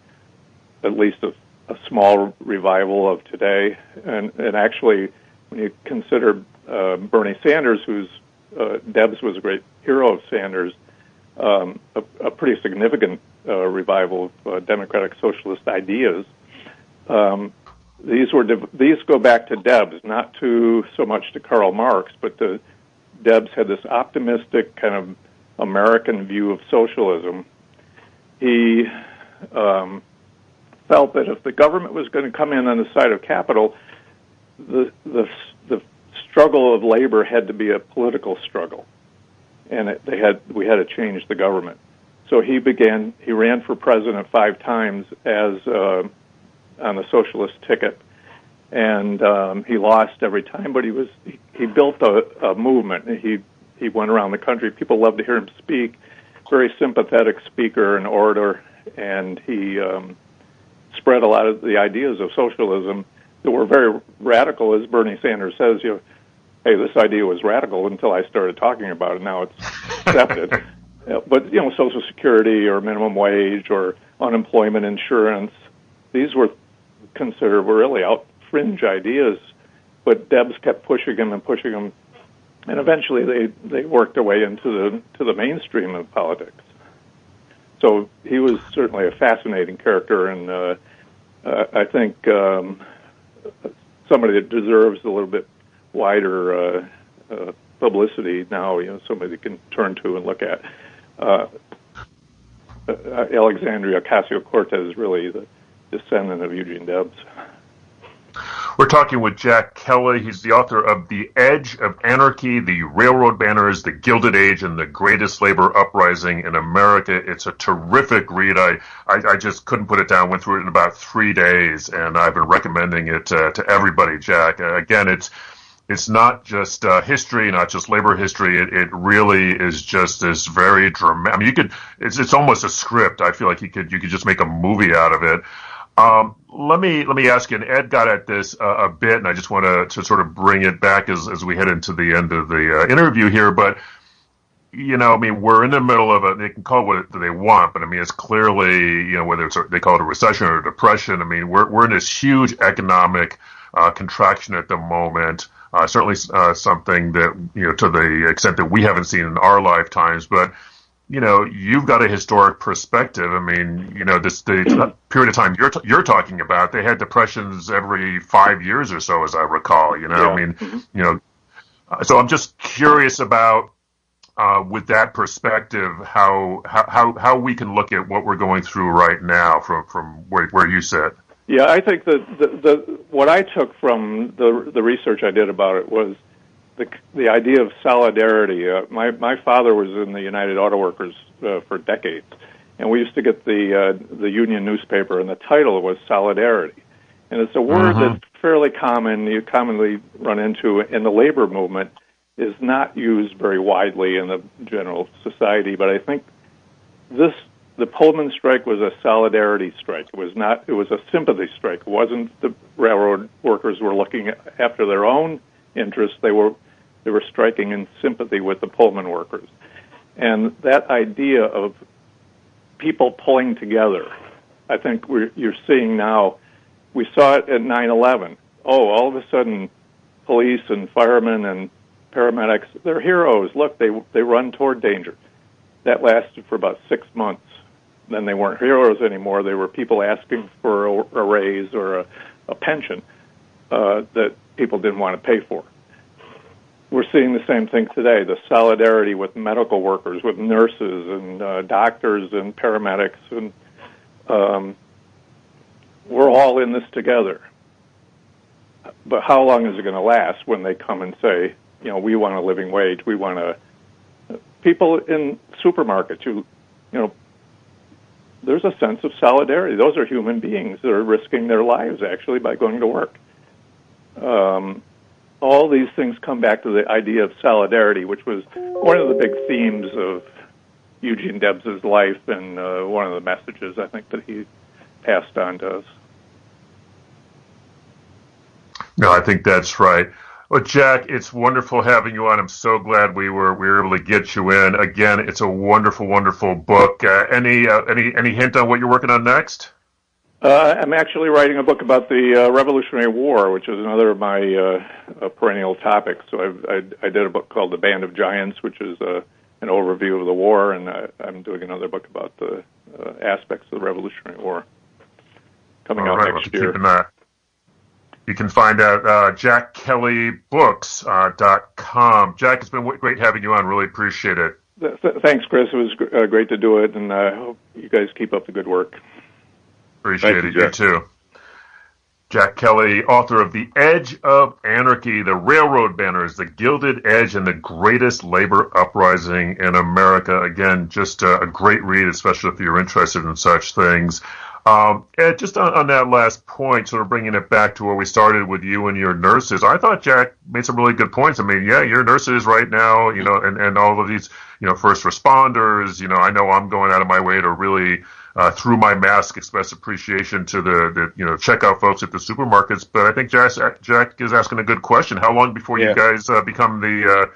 Speaker 7: at least a, a small revival of today. And, and actually, when you consider uh, Bernie Sanders, who's uh, Debs was a great hero of Sanders, um, a, a, pretty significant uh, revival of uh, democratic socialist ideas. Um, these were these go back to Debs, not to so much to Karl Marx, but to Debs had this optimistic kind of American view of socialism. He um, felt that if the government was going to come in on the side of capital, the the the struggle of labor had to be a political struggle, and it, they had we had to change the government. So he began. He ran for president five times as uh, on the socialist ticket, and um, he lost every time. But he was he, he built a, a movement. He he went around the country. People loved to hear him speak. Very sympathetic speaker and orator, and he um, spread a lot of the ideas of socialism that were very radical, as Bernie Sanders says. You, know, hey, this idea was radical until I started talking about it. Now it's accepted. but you know, Social Security or minimum wage or unemployment insurance, these were considered were really out fringe ideas. But Debs kept pushing them and pushing them, and eventually they they worked their way into the to the mainstream of politics. So he was certainly a fascinating character, and uh, uh, I think um, somebody that deserves a little bit wider uh, uh, publicity now. You know, somebody that can turn to and look at. Uh, uh, Alexandria Ocasio Cortez is really the descendant of Eugene Debs.
Speaker 2: Talking with Jack Kelly. He's the author of The Edge of Anarchy, The Railroad Barons, The Gilded Age, and the Greatest Labor Uprising in America. It's a terrific read. I, I, I just couldn't put it down. Went through it in about three days, and I've been recommending it uh, to everybody, Jack. Uh, again, it's it's not just uh, history, not just labor history. It, it really is just this very dramatic. I mean, you could. It's it's almost a script. I feel like you could you could just make a movie out of it. Um, let me let me ask you. And Ed got at this uh, a bit, and I just want to to sort of bring it back as as we head into the end of the uh, interview here. But you know, I mean, we're in the middle of a. They can call it what they want, but I mean, it's clearly you know whether it's a, they call it a recession or a depression. I mean, we're we're in this huge economic uh, contraction at the moment. Uh, certainly uh, something that you know to the extent that we haven't seen in our lifetimes, but you know you've got a historic perspective. I mean, you know this the period of time you're t- you're talking about. They had depressions every five years or so, as I recall. You know, yeah. I mean, mm-hmm. you know, uh, so I'm just curious about. Uh, with that perspective, how, how how we can look at what we're going through right now from from where, where you sit.
Speaker 7: Yeah, I think that the, the what I took from the the research I did about it was the the idea of solidarity. Uh, my my father was in the United Auto Workers uh, for decades, and we used to get the uh, the union newspaper, and the title was solidarity, and it's a word uh-huh. that's fairly common. You commonly run into in the labor movement is not used very widely in the general society, but I think this the Pullman strike was a solidarity strike. It was not. It was a sympathy strike. It wasn't the railroad workers were looking after their own interests. They were they were striking in sympathy with the Pullman workers, and that idea of people pulling together, I think you're seeing now. We saw it at 9/11. Oh, all of a sudden, police and firemen and paramedics, they're heroes. Look, they they run toward danger. That lasted for about six months then they weren't heroes anymore. They were people asking for a, a raise or a, a pension uh, that people didn't want to pay for. We're seeing the same thing today the solidarity with medical workers, with nurses and uh, doctors and paramedics. And um, we're all in this together. But how long is it going to last when they come and say, you know, we want a living wage, we want to. People in supermarkets who, you know, there's a sense of solidarity. Those are human beings that are risking their lives actually by going to work. Um, all these things come back to the idea of solidarity, which was one of the big themes of Eugene Debs's life and uh, one of the messages I think that he passed on to us.
Speaker 2: No, I think that's right. Well, Jack, it's wonderful having you on. I'm so glad we were we were able to get you in. Again, it's a wonderful, wonderful book. Uh, any uh, any any hint on what you're working on next?
Speaker 7: Uh, I'm actually writing a book about the uh, Revolutionary War, which is another of my uh, uh, perennial topics. So I've, I, I did a book called The Band of Giants, which is an overview of the war, and I, am doing another book about the aspects of the Revolutionary War coming All out right, next year.
Speaker 2: You can find out uh, jackkellybooks.com. Uh, Jack, it's been great having you on. Really appreciate it.
Speaker 7: Thanks, Chris. It was uh, great to do it, and I hope you guys keep up the good work.
Speaker 2: Appreciate it. You, you too. Jack Kelly, author of The Edge of Anarchy, The Railroad Barons, The Gilded Age, and the Greatest Labor Uprising in America. Again, just a, a great read, especially if you're interested in such things. Um, and just on, on, that last point, sort of bringing it back to where we started with you and your nurses, I thought Jack made some really good points. I mean, yeah, your nurses right now, you know, and, and all of these, you know, first responders, you know, I know I'm going out of my way to really, uh, through my mask, express appreciation to the, the, you know, checkout folks at the supermarkets. But I think Jack, Jack is asking a good question. How long before yeah. you guys uh, become the, uh,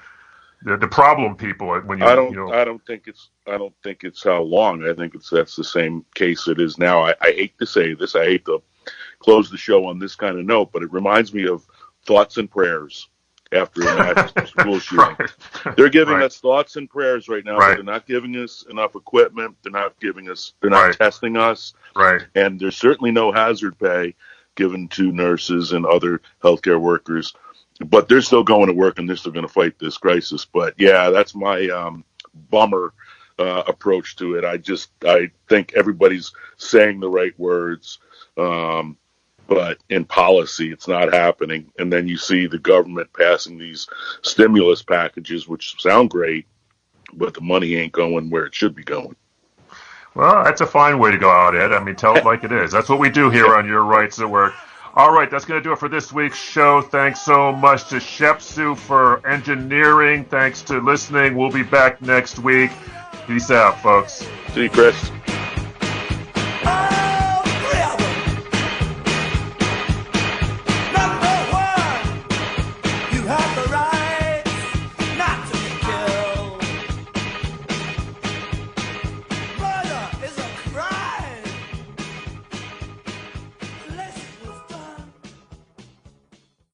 Speaker 2: the, the problem people when you
Speaker 3: I don't
Speaker 2: you know.
Speaker 3: I don't think it's I don't think it's how long I think it's that's the same case it is now I, I hate to say this I hate to close the show on this kind of note but it reminds me of thoughts and prayers after a mass school shooting right. they're giving right. us thoughts and prayers right now right. they're not giving us enough equipment they're not giving us they're not testing us
Speaker 2: right
Speaker 3: and there's certainly no hazard pay given to nurses and other healthcare workers but they're still going to work and they're still going to fight this crisis. But yeah, that's my um, bummer uh, approach to it. I just I think everybody's saying the right words. Um, but in policy, it's not happening. And then you see the government passing these stimulus packages, which sound great, but the money ain't going where it should be going.
Speaker 2: Well, that's a fine way to go out, Ed. I mean, tell it like it is. That's what we do here on Your Rights at Work. All right, that's going to do it for this week's show. Thanks so much to Shepsu for engineering. Thanks to listening. We'll be back next week. Peace out, folks.
Speaker 3: See you, Chris.